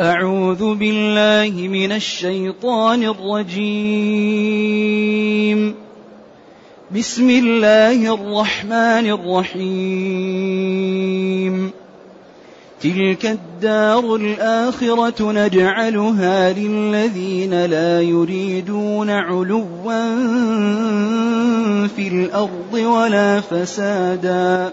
أعوذ بالله من الشيطان الرجيم. بسم الله الرحمن الرحيم. تلك الدار الآخرة نجعلها للذين لا يريدون علوا في الأرض ولا فسادا.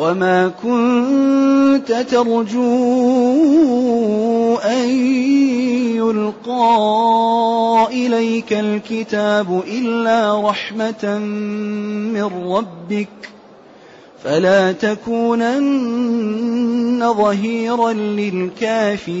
وما كنت ترجو أن يلقى إليك الكتاب إلا رحمة من ربك فلا تكونن ظهيرا للكافرين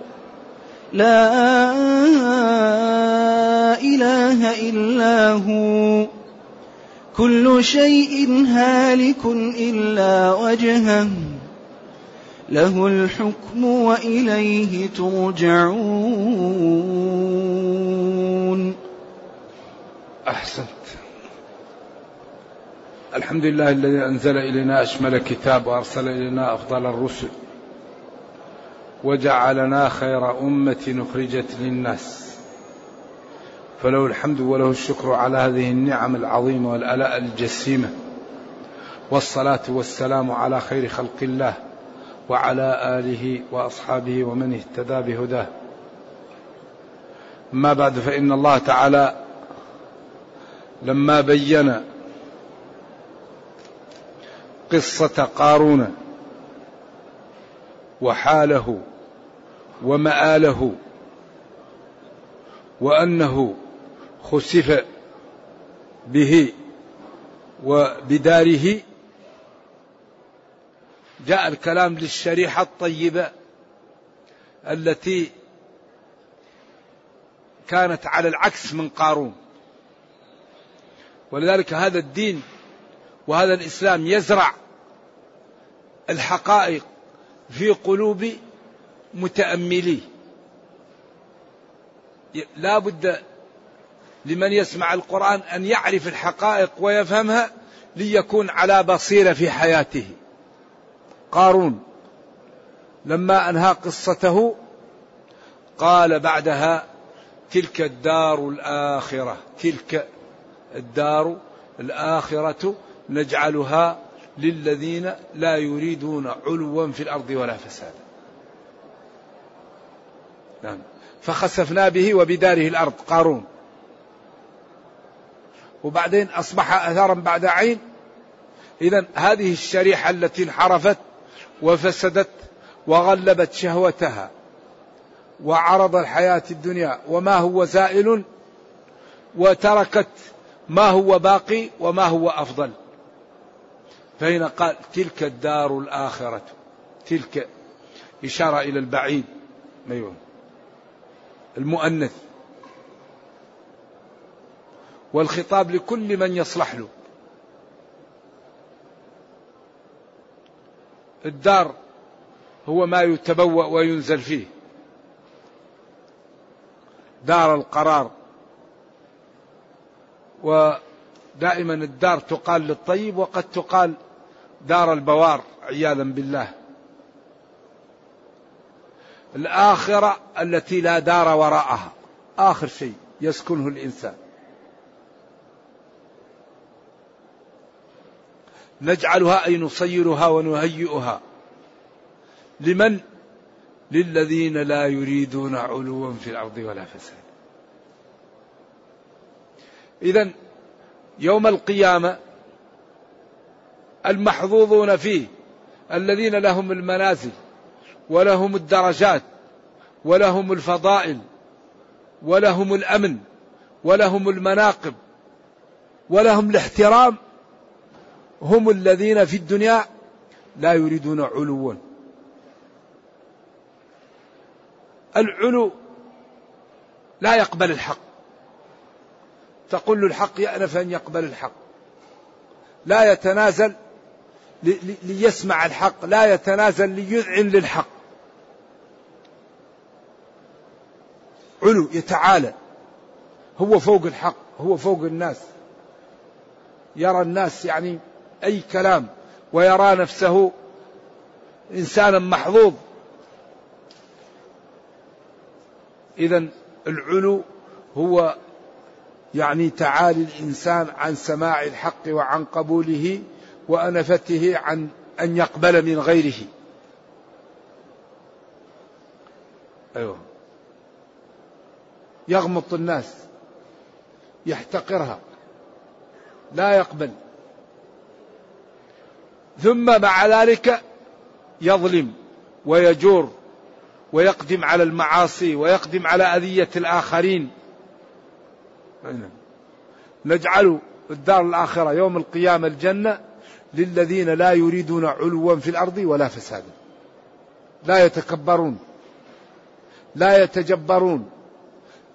لا إله إلا هو. كل شيء هالك إلا وجهه. له الحكم وإليه ترجعون. أحسنت. الحمد لله الذي أنزل إلينا أشمل كتاب وأرسل إلينا أفضل الرسل. وجعلنا خير أمة أخرجت للناس. فله الحمد وله الشكر على هذه النعم العظيمة والآلاء الجسيمة. والصلاة والسلام على خير خلق الله وعلى آله وأصحابه ومن اهتدى بهداه. ما بعد فإن الله تعالى لما بين قصة قارون وحاله ومآله وأنه خسف به وبداره جاء الكلام للشريحة الطيبة التي كانت على العكس من قارون. ولذلك هذا الدين وهذا الإسلام يزرع الحقائق في قلوب متأمليه لا بد لمن يسمع القرآن أن يعرف الحقائق ويفهمها ليكون على بصيرة في حياته. قارون لما أنهى قصته قال بعدها تلك الدار الآخرة تلك الدار الآخرة نجعلها للذين لا يريدون علوا في الأرض ولا فسادا نعم. فخسفنا به وبداره الأرض قارون. وبعدين أصبح أثرا بعد عين. إذا هذه الشريحة التي انحرفت وفسدت وغلبت شهوتها وعرض الحياة الدنيا وما هو زائل وتركت ما هو باقي وما هو أفضل. فهنا قال تلك الدار الآخرة تلك إشارة إلى البعيد. أيوه. المؤنث. والخطاب لكل من يصلح له. الدار هو ما يتبوأ وينزل فيه. دار القرار. دائما الدار تقال للطيب وقد تقال دار البوار عياذا بالله. الآخرة التي لا دار وراءها. آخر شيء يسكنه الإنسان. نجعلها أي نصيرها ونهيئها. لمن؟ للذين لا يريدون علوا في الأرض ولا فساد. إذا يوم القيامة المحظوظون فيه الذين لهم المنازل ولهم الدرجات ولهم الفضائل ولهم الأمن ولهم المناقب ولهم الاحترام هم الذين في الدنيا لا يريدون علوا. العلو لا يقبل الحق. تقول الحق يأنف أن يقبل الحق. لا يتنازل ليسمع الحق لا يتنازل ليذعن للحق. علو يتعالى. هو فوق الحق هو فوق الناس. يرى الناس يعني أي كلام ويرى نفسه إنسانا محظوظ. إذا العلو هو يعني تعالي الإنسان عن سماع الحق وعن قبوله وأنفته عن أن يقبل من غيره. أيوه. يغمط الناس. يحتقرها. لا يقبل. ثم مع ذلك يظلم ويجور ويقدم على المعاصي ويقدم على أذية الآخرين. نجعل الدار الآخرة يوم القيامة الجنة. للذين لا يريدون علوا في الأرض ولا فسادا لا يتكبرون لا يتجبرون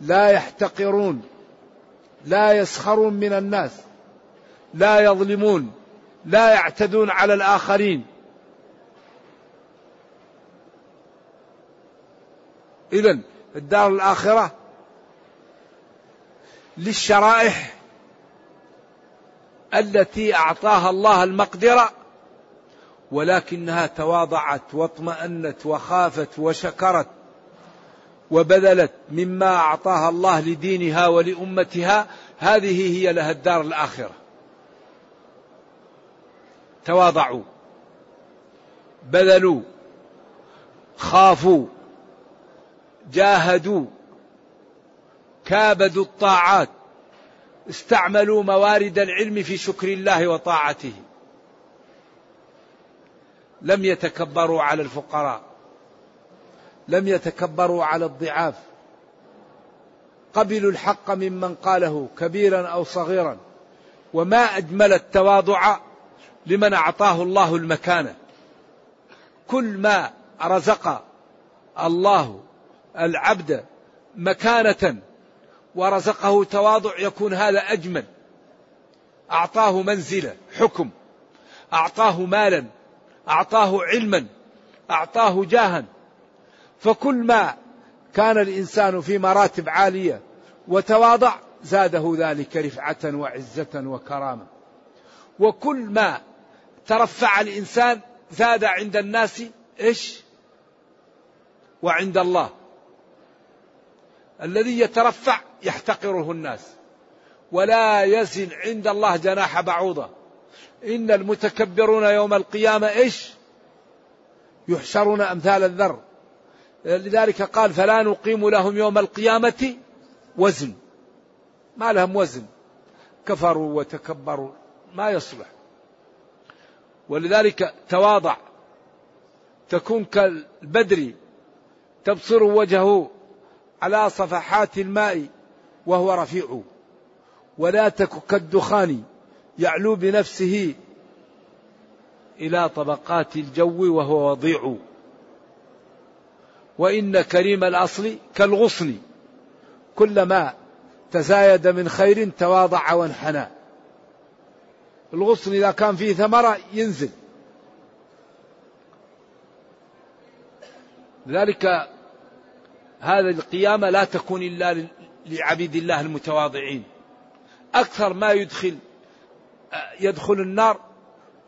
لا يحتقرون لا يسخرون من الناس لا يظلمون لا يعتدون على الآخرين. إذا الدار الآخرة للشرائح التي أعطاها الله المقدرة ولكنها تواضعت واطمأنت وخافت وشكرت وبذلت مما أعطاها الله لدينها ولأمتها. هذه هي لها الدار الآخرة. تواضعوا بذلوا خافوا جاهدوا كابدوا الطاعات استعملوا موارد العلم في شكر الله وطاعته. لم يتكبروا على الفقراء. لم يتكبروا على الضعاف. قبلوا الحق ممن قاله كبيرا أو صغيرا. وما أجمل التواضع لمن أعطاه الله المكانة. كل ما رزق الله العبد مكانة ورزقه تواضع يكون هذا أجمل. أعطاه منزله حكم. أعطاه مالا أعطاه علما أعطاه جاها. فكل ما كان الإنسان في مراتب عالية وتواضع زاده ذلك رفعة وعزة وكرامة. وكل ما ترفع الإنسان زاد عند الناس إيش؟ وعند الله. الذي يترفع يحتقره الناس. ولا يزن عند الله جناح بعوضة. إن المتكبرون يوم القيامة إيش؟ يحشرون أمثال الذر. لذلك قال فلا نقيم لهم يوم القيامة وزن. ما لهم وزن. كفروا وتكبروا. ما يصلح. ولذلك تواضع. تكون كالبدر. تبصر وجهه. على صفحات الماء وهو رفيع. ولا تك كالدخان يعلو بنفسه إلى طبقات الجو وهو وضيع. وإن كريم الأصل كالغصن. كلما تزايد من خير تواضع وانحنى. الغصن إذا كان فيه ثمرة ينزل. لذلك هذه القيامة لا تكون إلا لعبيد الله المتواضعين. أكثر ما يدخل يدخل النار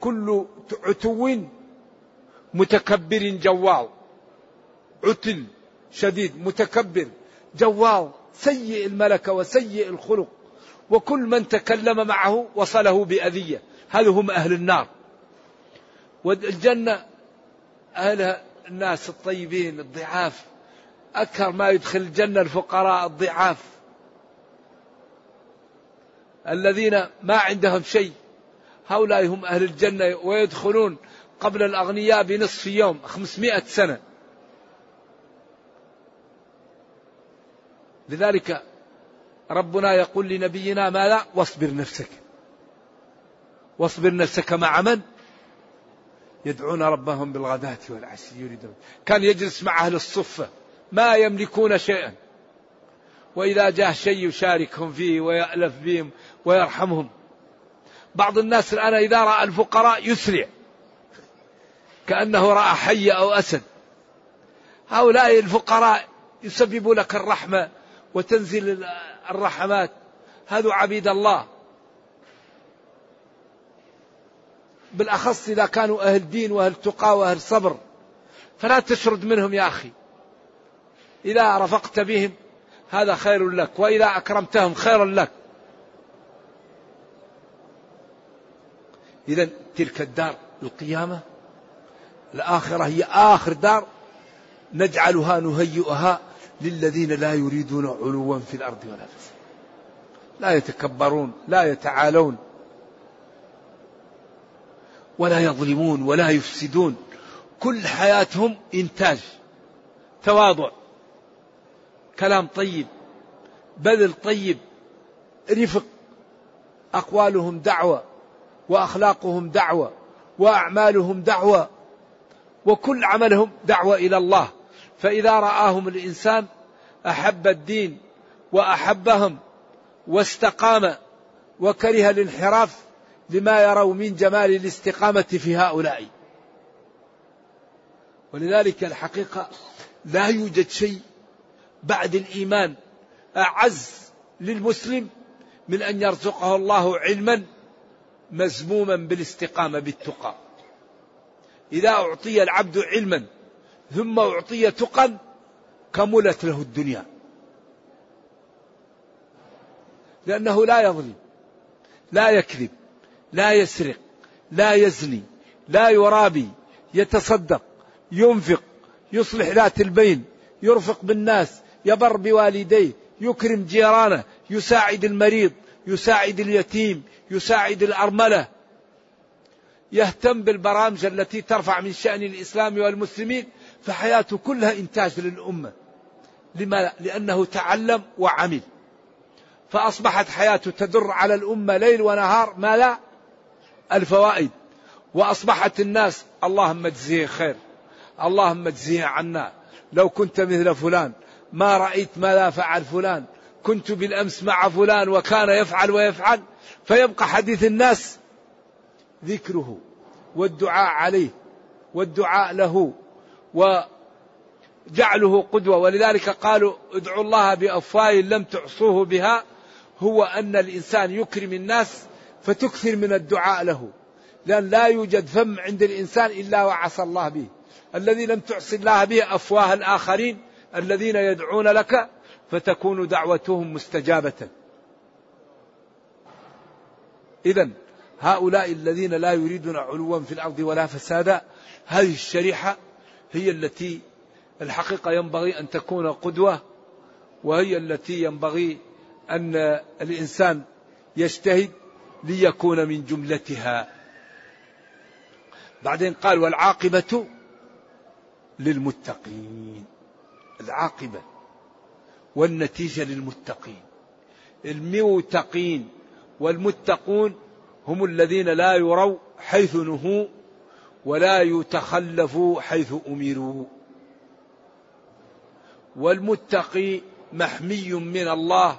كل عتو متكبر جوال. عتل شديد متكبر جوال. سيء الملكة وسيء الخلق. وكل من تكلم معه وصله بأذية. هذا هم أهل النار؟ والجنة أهل الناس الطيبين الضعاف. أكثر ما يدخل الجنة الفقراء الضعاف. الذين ما عندهم شيء. هؤلاء هم أهل الجنة ويدخلون قبل الأغنياء بنصف يوم خمسمائة سنة. لذلك ربنا يقول لنبينا ماذا؟ واصبر نفسك. واصبر نفسك مع من؟ يدعون ربهم بالغداة والعشي يريدون. كان يجلس مع أهل الصفة. ما يملكون شيئا. وإذا جاء شيء يشاركهم فيه ويألف بهم ويرحمهم. بعض الناس الآن إذا رأى الفقراء يسرع. كأنه رأى حي أو أسد. هؤلاء الفقراء يسبب لك الرحمة وتنزل الرحمات. هذو عبيد الله. بالأخص إذا كانوا أهل دين وأهل تقى وأهل صبر. فلا تشرد منهم يا أخي. إذا رفقت بهم هذا خير لك وإذا أكرمتهم خير لك. إذا تلك الدار القيامة الآخرة هي آخر دار نجعلها نهيئها للذين لا يريدون علوا في الأرض ولا فساد لا يتكبرون لا يتعالون ولا يظلمون ولا يفسدون. كل حياتهم إنتاج تواضع. كلام طيب بذل طيب رفق أقوالهم دعوة وأخلاقهم دعوة وأعمالهم دعوة وكل عملهم دعوة إلى الله. فإذا رآهم الإنسان أحب الدين وأحبهم واستقام وكره الانحراف لما يروا من جمال الاستقامة في هؤلاء. ولذلك الحقيقة لا يوجد شيء بعد الإيمان. أعز للمسلم من أن يرزقه الله علما مزموما بالاستقامة بالتقى. إذا أعطي العبد علما ثم أعطي تقى كملت له الدنيا. لأنه لا يظلم لا يكذب لا يسرق لا يزني لا يرابي يتصدق ينفق يصلح ذات البين يرفق بالناس يبر بوالديه يكرم جيرانه يساعد المريض يساعد اليتيم يساعد الأرملة. يهتم بالبرامج التي ترفع من شأن الإسلام والمسلمين فحياته كلها إنتاج للأمة. لما؟ لأنه تعلم وعمل. فأصبحت حياته تدر على الأمة ليل ونهار ما لا الفوائد. وأصبحت الناس اللهم اجزيه خير اللهم اجزيه عنا. لو كنت مثل فلان ما رأيت ماذا فعل فلان. كنت بالأمس مع فلان وكان يفعل ويفعل. فيبقى حديث الناس ذكره والدعاء عليه والدعاء له وجعله قدوة. ولذلك قالوا ادعوا الله بأفواه لم تعصوه بها. هو أن الإنسان يكرم الناس فتكثر من الدعاء له. لأن لا يوجد فم عند الإنسان إلا وعصى الله به. الذي لم تعصي الله به أفواه الآخرين. الذين يدعون لك فتكون دعوتهم مستجابة. إذا هؤلاء الذين لا يريدون علوا في الأرض ولا فسادا هذه الشريحة هي التي الحقيقة ينبغي أن تكون قدوة وهي التي ينبغي أن الإنسان يجتهد ليكون من جملتها. بعدين قال والعاقبة للمتقين. العاقبة والنتيجة للمتقين. الموتقين والمتقون هم الذين لا يروا حيث نهوا ولا يتخلفوا حيث أمروا. والمتقي محمي من الله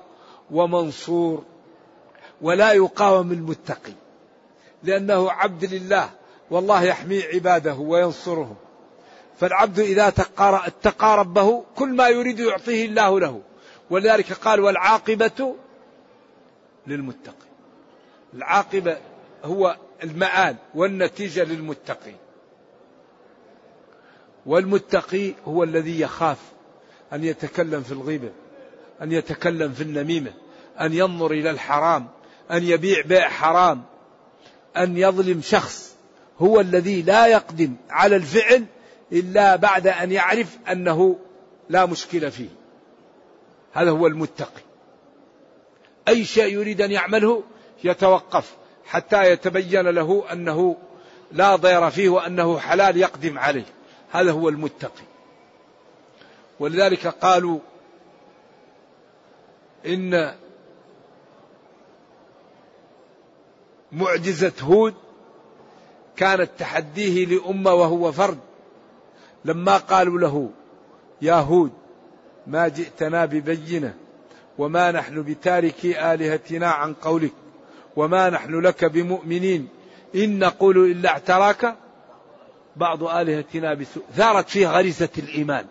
ومنصور ولا يقاوم المتقي لأنه عبد لله والله يحمي عباده وينصرهم. فالعبد إذا اتقى ربه كل ما يريد يعطيه الله له. ولذلك قال والعاقبة للمتقي العاقبة هو المآل والنتيجة للمتقي والمتقي هو الذي يخاف أن يتكلم في الغيبة أن يتكلم في النميمة أن ينظر إلى الحرام أن يبيع بيع حرام أن يظلم شخص. هو الذي لا يقدم على الفعل إلا بعد أن يعرف أنه لا مشكلة فيه. هذا هو المتقي. أي شيء يريد أن يعمله يتوقف حتى يتبين له أنه لا ضير فيه وأنه حلال يقدم عليه. هذا هو المتقي. ولذلك قالوا إن معجزة هود كانت تحديه لأمة وهو فرد. لما قالوا له يا هود ما جئتنا ببينة وما نحن بتاركي آلهتنا عن قولك وما نحن لك بمؤمنين إن نقول إلا اعتراك؟ بعض آلهتنا بسوء. ثارت فيه غريزة الإيمان.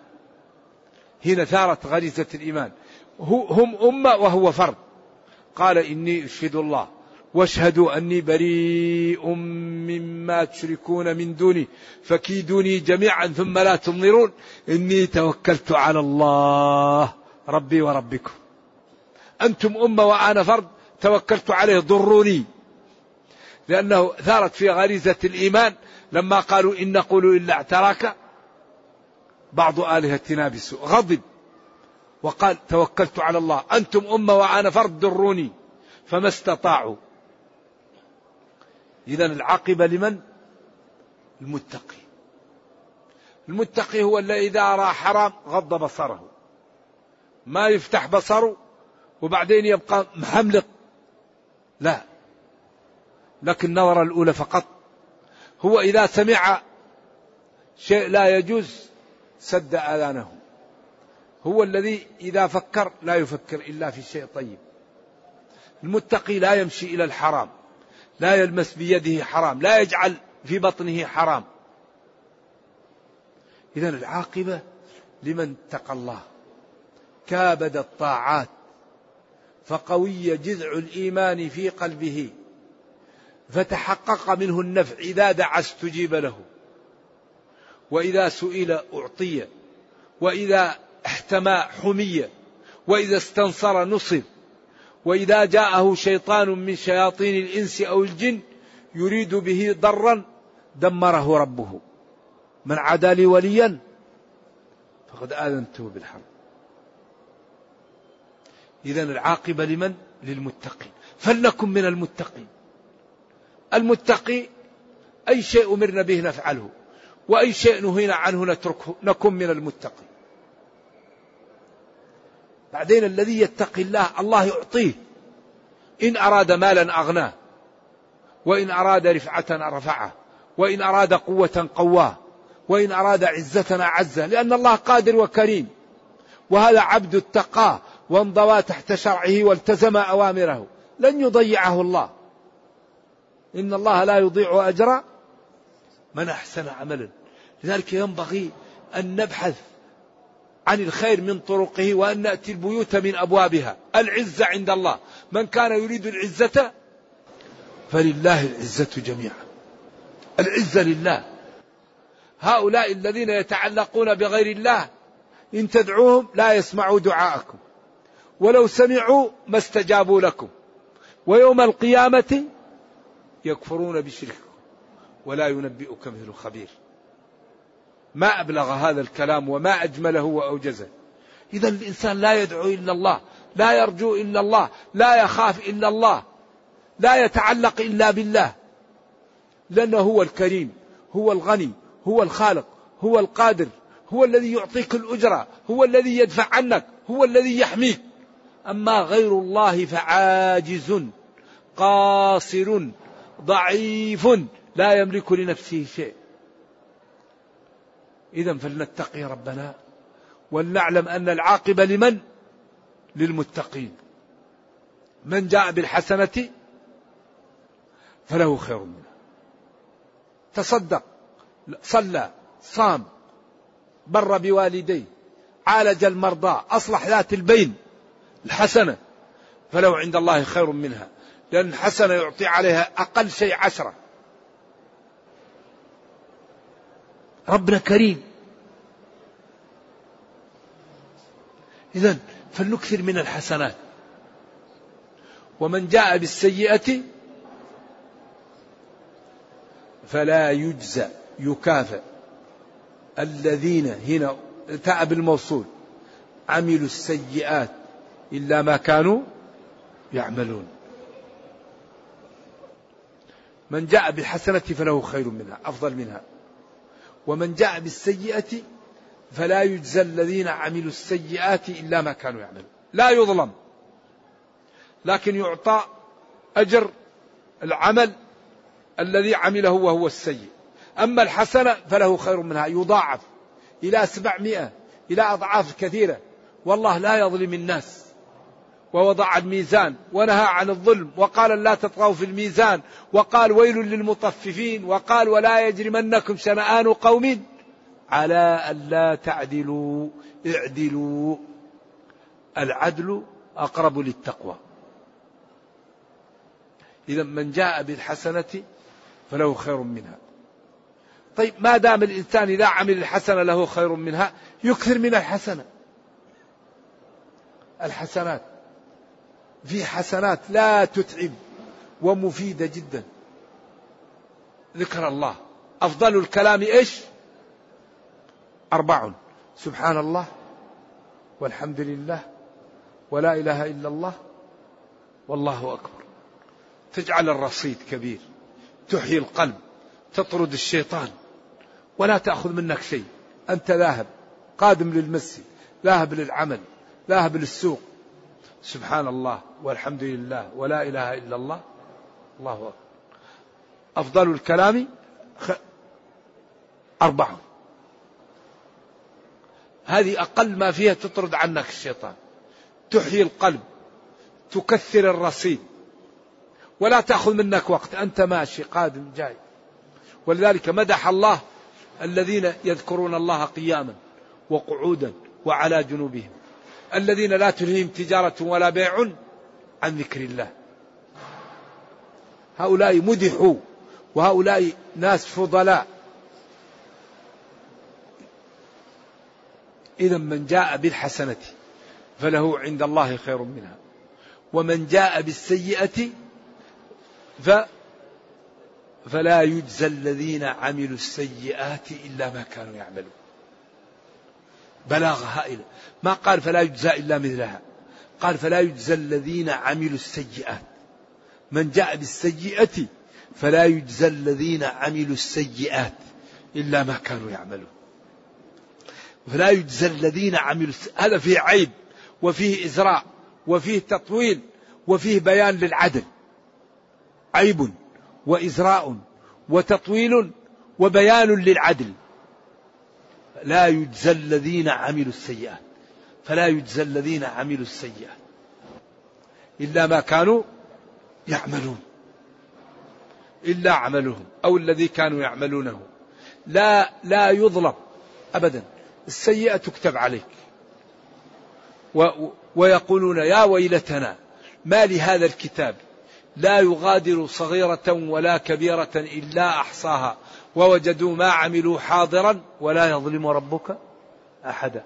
هنا ثارت غريزة الإيمان. هم أمة وهو فرد. قال إني أشهد الله. واشهدوا أني بريء مما تشركون من دوني. فكيدوني جميعا ثم لا تنظرون. إني توكلت على الله ربي وربكم. أنتم أمة وأنا فرد. توكلت عليه. ضروني. لأنه ثارت في غريزة الإيمان. لما قالوا إن نقول إلا اعتراك. بعض آلهتنا بسوء. غضب. وقال توكلت على الله. أنتم أمة وأنا فرد. ضروني. فما استطاعوا. إذا العاقبة لمن؟ المتقي. المتقي هو الذي إذا رأى حرام غض بصره. ما يفتح بصره وبعدين يبقى محملق لا. لكن النظرة الأولى فقط. هو إذا سمع شيء لا يجوز سد آذانه. هو الذي إذا فكر لا يفكر إلا في شيء طيب. المتقي لا يمشي إلى الحرام. لا يلمس بيده حرام لا يجعل في بطنه حرام. إذا العاقبة لمن اتقى الله. كابد الطاعات فقوي جذع الإيمان في قلبه فتحقق منه النفع إذا دعا استجيب له. وإذا سئل أعطي وإذا احتمى حمي وإذا استنصر نصر وإذا جاءه شيطان من شياطين الإنس أو الجن يريد به ضرا دمره ربه. من عادى لي وليا فقد آذنته بالحرب. إذا العاقبة لمن؟ للمتقين. فلنكن من المتقين. المتقي أي شيء أمرنا به نفعله وأي شيء نهينا عنه نتركه نكن من المتقين. بعدين الذي يتقي الله الله يعطيه. إن أراد مالا أغناه. وإن أراد رفعة رفعه. وإن أراد قوة قواه. وإن أراد عزة أعزه. لأن الله قادر وكريم. وهذا عبد اتقاه وانضوى تحت شرعه والتزم أوامره. لن يضيعه الله. إن الله لا يضيع أجر من أحسن عملا. لذلك ينبغي أن نبحث عن الخير من طرقه وأن نأتي البيوت من أبوابها. العزة عند الله. من كان يريد العزة فلله العزة جميعا. العزة لله. هؤلاء الذين يتعلقون بغير الله إن تدعوهم لا يسمعوا دعاءكم. ولو سمعوا ما استجابوا لكم. ويوم القيامة يكفرون بشرككم. ولا ينبئك مثل خبير ما أبلغ هذا الكلام وما أجمله وأوجزه. إذا الإنسان لا يدعو إلا الله لا يرجو إلا الله لا يخاف إلا الله لا يتعلق إلا بالله. لأنه هو الكريم هو الغني هو الخالق هو القادر هو الذي يعطيك الأجرة هو الذي يدفع عنك هو الذي يحميك. أما غير الله فعاجز قاصر ضعيف لا يملك لنفسه شيء. إذا فلنتقي ربنا ولنعلم أن العاقبة لمن؟ للمتقين. من جاء بالحسنة فله خير منها. تصدق صلى صام بر بوالديه عالج المرضى أصلح ذات البين الحسنة فله عند الله خير منها. لأن الحسنة يعطي عليها أقل شيء عشرة. ربنا كريم. إذا فلنكثر من الحسنات. ومن جاء بالسيئة فلا يجزى يكافئ. الذين هنا تاء بالموصول عملوا السيئات إلا ما كانوا يعملون. من جاء بالحسنة فله خير منها أفضل منها. ومن جاء بالسيئة فلا يجزى الذين عملوا السيئات إلا ما كانوا يعملون. لا يظلم لكن يعطى أجر العمل الذي عمله وهو السيء. أما الحسنة فله خير منها يضاعف إلى سبعمائة إلى أضعاف كثيرة. والله لا يظلم الناس. ووضع الميزان ونهى عن الظلم وقال لا تطغوا في الميزان وقال ويل للمطففين وقال ولا يجرمنكم شنآن قوم على ألا تعدلوا اعدلوا. العدل أقرب للتقوى. إذا من جاء بالحسنة فله خير منها. طيب ما دام الإنسان إذا عمل الحسنة له خير منها يكثر من الحسنة. الحسنات. في حسنات لا تتعب ومفيدة جدا. ذكر الله. أفضل الكلام إيش؟ أربع. سبحان الله والحمد لله ولا إله إلا الله والله أكبر. تجعل الرصيد كبير. تحيي القلب. تطرد الشيطان. ولا تأخذ منك شيء. أنت ذاهب. قادم للمسجد ذاهب للعمل. ذاهب للسوق. سبحان الله والحمد لله ولا إله إلا الله. الله أكبر. أفضل الكلام أربعة هذه أقل ما فيها تطرد عنك الشيطان. تحيي القلب تكثر الرصيد ولا تأخذ منك وقت. أنت ماشي قادم جاي. ولذلك مدح الله الذين يذكرون الله قياما وقعودا وعلى جنوبهم. الذين لا تلهيهم تجارة ولا بيع عن ذكر الله. هؤلاء مدحوا وهؤلاء ناس فضلاء. إذا من جاء بالحسنة فله عند الله خير منها. ومن جاء بالسيئة ف فلا يجزى الذين عملوا السيئات إلا ما كانوا يعملون. بلاغة هائلة ما قال فلا يجزى إلا مثلها. قال فلا يجزى الذين عملوا السيئات. من جاء بالسيئة فلا يجزى الذين عملوا السيئات إلا ما كانوا يعملون. فلا يجزى الذين عملوا هذا فيه عيب وفيه إزراء وفيه تطويل وفيه بيان للعدل. عيب وإزراء وتطويل وبيان للعدل. لا يجزى الذين عملوا السيئات. فلا يجزى الذين عملوا السيئات. إلا ما كانوا يعملون. إلا عملهم أو الذي كانوا يعملونه. لا لا يظلم أبدا. السيئة تكتب عليك. و ويقولون يا ويلتنا ما لهذا الكتاب؟ لا يغادر صغيرة ولا كبيرة إلا أحصاها. ووجدوا ما عملوا حاضرا ولا يظلم ربك أحدا.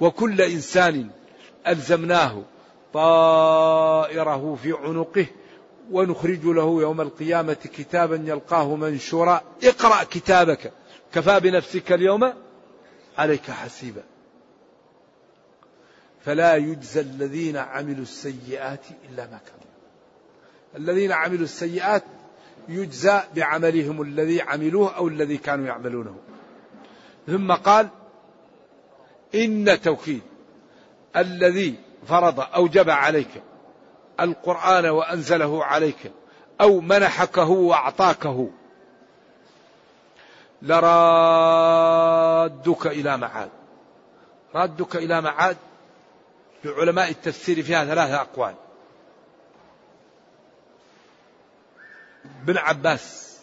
وكل إنسان ألزمناه طائره في عنقه ونخرج له يوم القيامة كتابا يلقاه منشورا. اقرأ كتابك. كفى بنفسك اليوم عليك حسيبا. فلا يجزى الذين عملوا السيئات إلا ما كانوا. الذين عملوا السيئات يجزى بعملهم الذي عملوه أو الذي كانوا يعملونه. ثم قال إن توكيد الذي فرض أوجب عليك القرآن وأنزله عليك أو منحكه وأعطاكه لرادك إلى معاد. رادك إلى معاد لعلماء التفسير فيها ثلاثة أقوال. بن عباس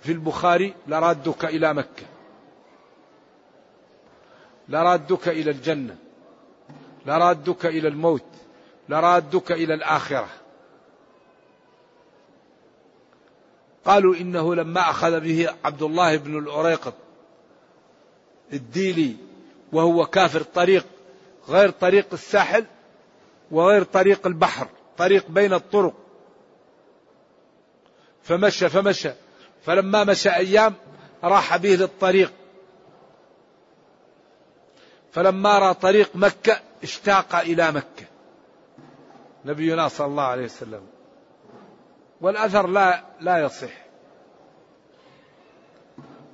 في البخاري لرادك إلى مكة. لرادك إلى الجنة. لرادك إلى الموت. لرادك إلى الآخرة. قالوا إنه لما أخذ به عبد الله بن الأريقط الديلي وهو كافر طريق غير طريق الساحل وغير طريق البحر طريق بين الطرق فمشى فمشى. فلما مشى أيام راح به للطريق. فلما رأى طريق مكة اشتاق إلى مكة. نبينا صلى الله عليه وسلم. والأثر لا لا يصح.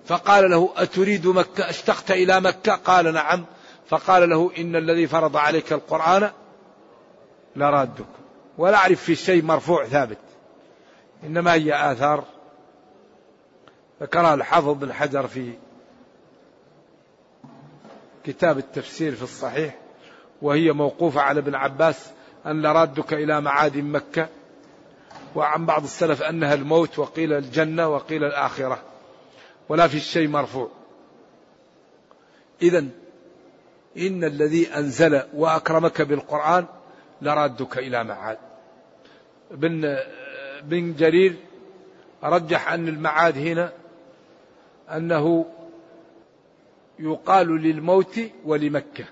فقال له أتريد مكة؟ اشتقت إلى مكة؟ قال نعم. فقال له إن الذي فرض عليك القرآن لرادك. ولا أعرف في شيء مرفوع ثابت. إنما هي آثار. ذكرها الحافظ بن حجر في كتاب التفسير في الصحيح وهي موقوفة على ابن عباس أن لرادك إلى معاد مكة وعن بعض السلف أنها الموت وقيل الجنة وقيل الآخرة ولا في الشيء مرفوع. إذا إن الذي أنزل وأكرمك بالقرآن لرادك إلى معاد. بن بن جرير رجح أن المعاد هنا أنه يقال للموت ولمكة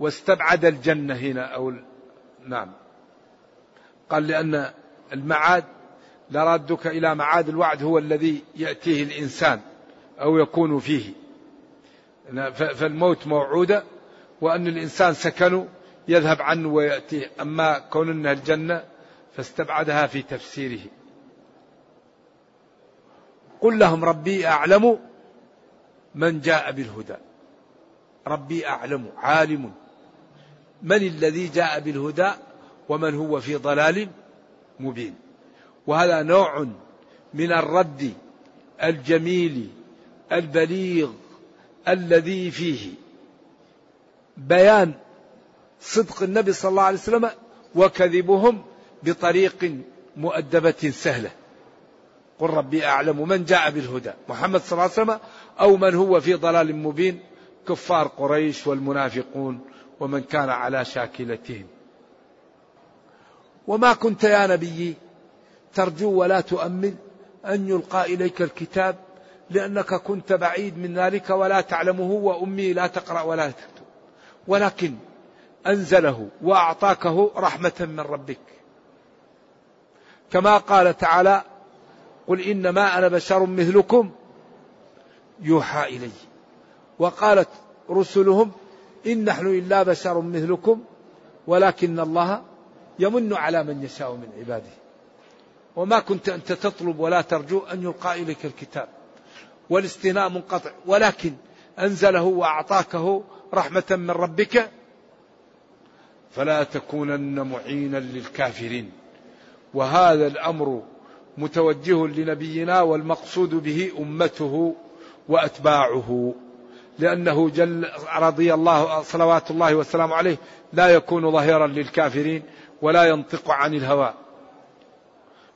واستبعد الجنة هنا أو نعم. قال لأن المعاد لرادك إلى معاد الوعد هو الذي يأتيه الإنسان أو يكون فيه. فالموت موعودة وأن الإنسان سكن يذهب عنه ويأتيه. أما كون أنها الجنة فاستبعدها في تفسيره. قل لهم ربي أعلم من جاء بالهدى. ربي أعلم عالم. من الذي جاء بالهدى ومن هو في ضلال مبين. وهذا نوع من الرد الجميل البليغ الذي فيه بيان صدق النبي صلى الله عليه وسلم وكذبهم بطريق مؤدبة سهلة. قل ربي أعلم من جاء بالهدى محمد صلى الله عليه وسلم أو من هو في ضلال مبين. كفار قريش والمنافقون ومن كان على شاكلتهم. وما كنت يا نبي ترجو ولا تؤمن أن يلقى إليك الكتاب لأنك كنت بعيد من ذلك ولا تعلمه وأمي لا تقرأ ولا تكتب. ولكن أنزله وأعطاكه رحمة من ربك. كما قال تعالى قل إنما أنا بشر مثلكم يوحى إلي. وقالت رسلهم إن نحن إلا بشر مثلكم ولكن الله يمن على من يشاء من عباده. وما كنت أنت تطلب ولا ترجو أن يلقى إليك الكتاب. والاستثناء منقطع. ولكن أنزله وأعطاكه رحمة من ربك فلا تكونن معينا للكافرين. وهذا الأمر متوجه لنبينا والمقصود به أمته وأتباعه لأنه جل رضي الله صلوات الله والسلام عليه لا يكون ظهيرا للكافرين ولا ينطق عن الهوى.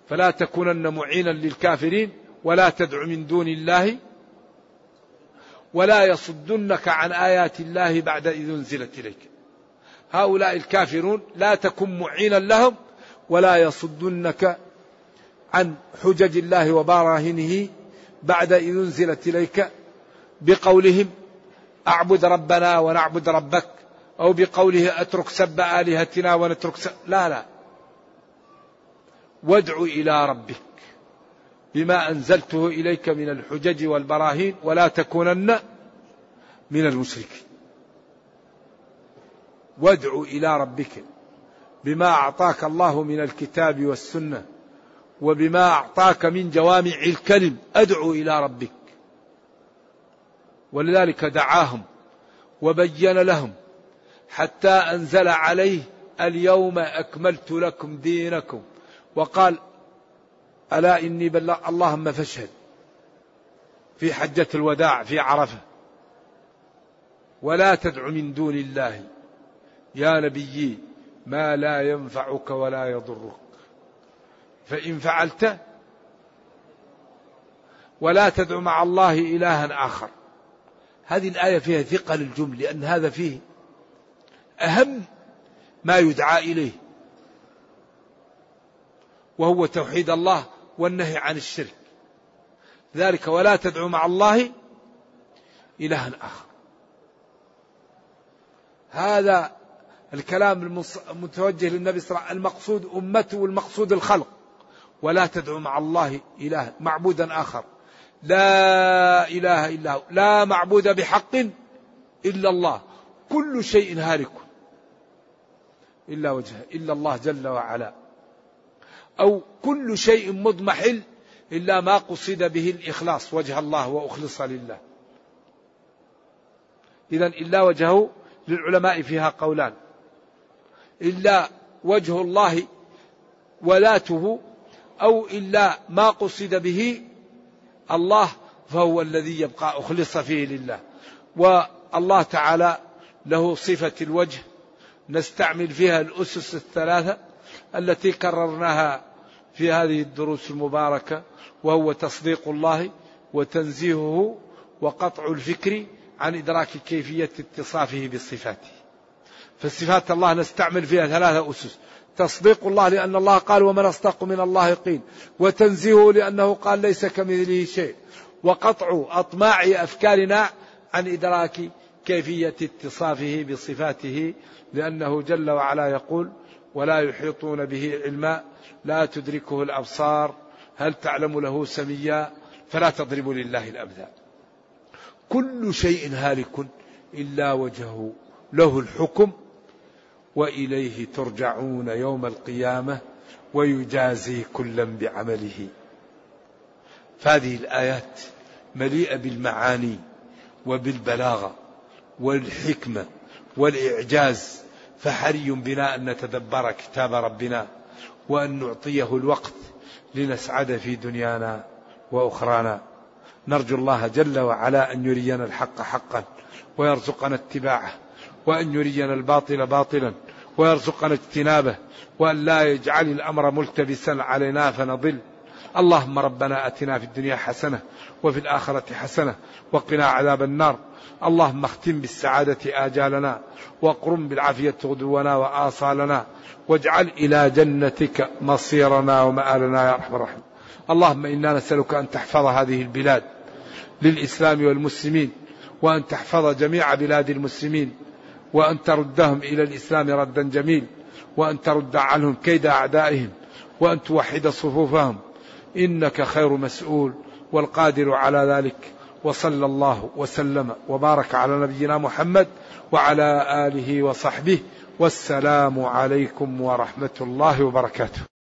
فلا تكونن معينا للكافرين ولا تدع من دون الله ولا يصدنك عن آيات الله بعد إذ أنزلت إليك. هؤلاء الكافرون لا تكن معينا لهم ولا يصدنك عن حجج الله وبراهنه بعد إذ أنزلت إليك بقولهم أعبد ربنا ونعبد ربك أو بقوله أترك سب آلهتنا ونترك سب لا لا. وادع إلى ربك بما أنزلته إليك من الحجج والبراهين ولا تكونن من المشركين. وادع إلى ربك. بما أعطاك الله من الكتاب والسنة وبما أعطاك من جوامع الكلم أدعو إلى ربك. ولذلك دعاهم وبين لهم حتى أنزل عليه اليوم أكملت لكم دينكم. وقال ألا إني بلغ اللهم فاشهد في حجة الوداع في عرفة. ولا تدع من دون الله يا نبيي ما لا ينفعك ولا يضرك. فإن فعلت ولا تدع مع الله إلها آخر. هذه الآية فيها ثقل الجمل لأن هذا فيه أهم ما يدعى إليه وهو توحيد الله والنهي عن الشرك. ذلك ولا تدعو مع الله إلها آخر. هذا الكلام المتوجه للنبي صلى الله عليه وسلم المقصود أمته والمقصود الخلق. ولا تدعو مع الله إله معبودا آخر. لا إله إلا هو. لا معبود بحق إلا الله. كل شيء هالك. إلا وجهه. إلا الله جل وعلا. أو كل شيء مضمحل إلا ما قصد به الإخلاص. وجه الله وأخلص لله. إذا إلا وجهه للعلماء فيها قولان. إلا وجه الله ولاته أو إلا ما قصد به الله فهو الذي يبقى أخلص فيه لله. والله تعالى له صفة الوجه نستعمل فيها الأسس الثلاثة التي كررناها في هذه الدروس المباركة وهو تصديق الله وتنزيهه وقطع الفكر عن إدراك كيفية اتصافه بصفاته. فصفات الله نستعمل فيها ثلاثة أسس. تصديق الله لأن الله قال ومن أصدق من الله قيل. وتنزيهه لأنه قال ليس كمثله شيء. وقطع أطماع أفكارنا عن إدراك كيفية اتصافه بصفاته لأنه جل وعلا يقول ولا يحيطون به علما لا تدركه الأبصار هل تعلم له سميا فلا تضربوا لله الأمثال كل شيء هالك إلا وجهه له الحكم وإليه ترجعون يوم القيامة ويجازي كلا بعمله. فهذه الآيات مليئة بالمعاني وبالبلاغة والحكمة والإعجاز. فحري بنا أن نتدبر كتاب ربنا وأن نعطيه الوقت لنسعد في دنيانا وأخرانا. نرجو الله جل وعلا أن يرينا الحق حقا ويرزقنا اتباعه وأن يرينا الباطل باطلا ويرزقنا اجتنابه وأن لا يجعل الأمر ملتبسا علينا فنضل. اللهم ربنا أتنا في الدنيا حسنة وفي الآخرة حسنة وقنا عذاب النار. اللهم اختم بالسعادة آجالنا واقرم بالعافية غدونا وآصالنا واجعل إلى جنتك مصيرنا ومآلنا يا أرحم الراحمين. اللهم إنا نسألك أن تحفظ هذه البلاد للإسلام والمسلمين وأن تحفظ جميع بلاد المسلمين وأن تردهم إلى الإسلام ردا جميل وأن ترد عنهم كيد أعدائهم وأن توحد صفوفهم. إنك خير مسؤول والقادر على ذلك. وصلى الله وسلم وبارك على نبينا محمد وعلى آله وصحبه. والسلام عليكم ورحمة الله وبركاته.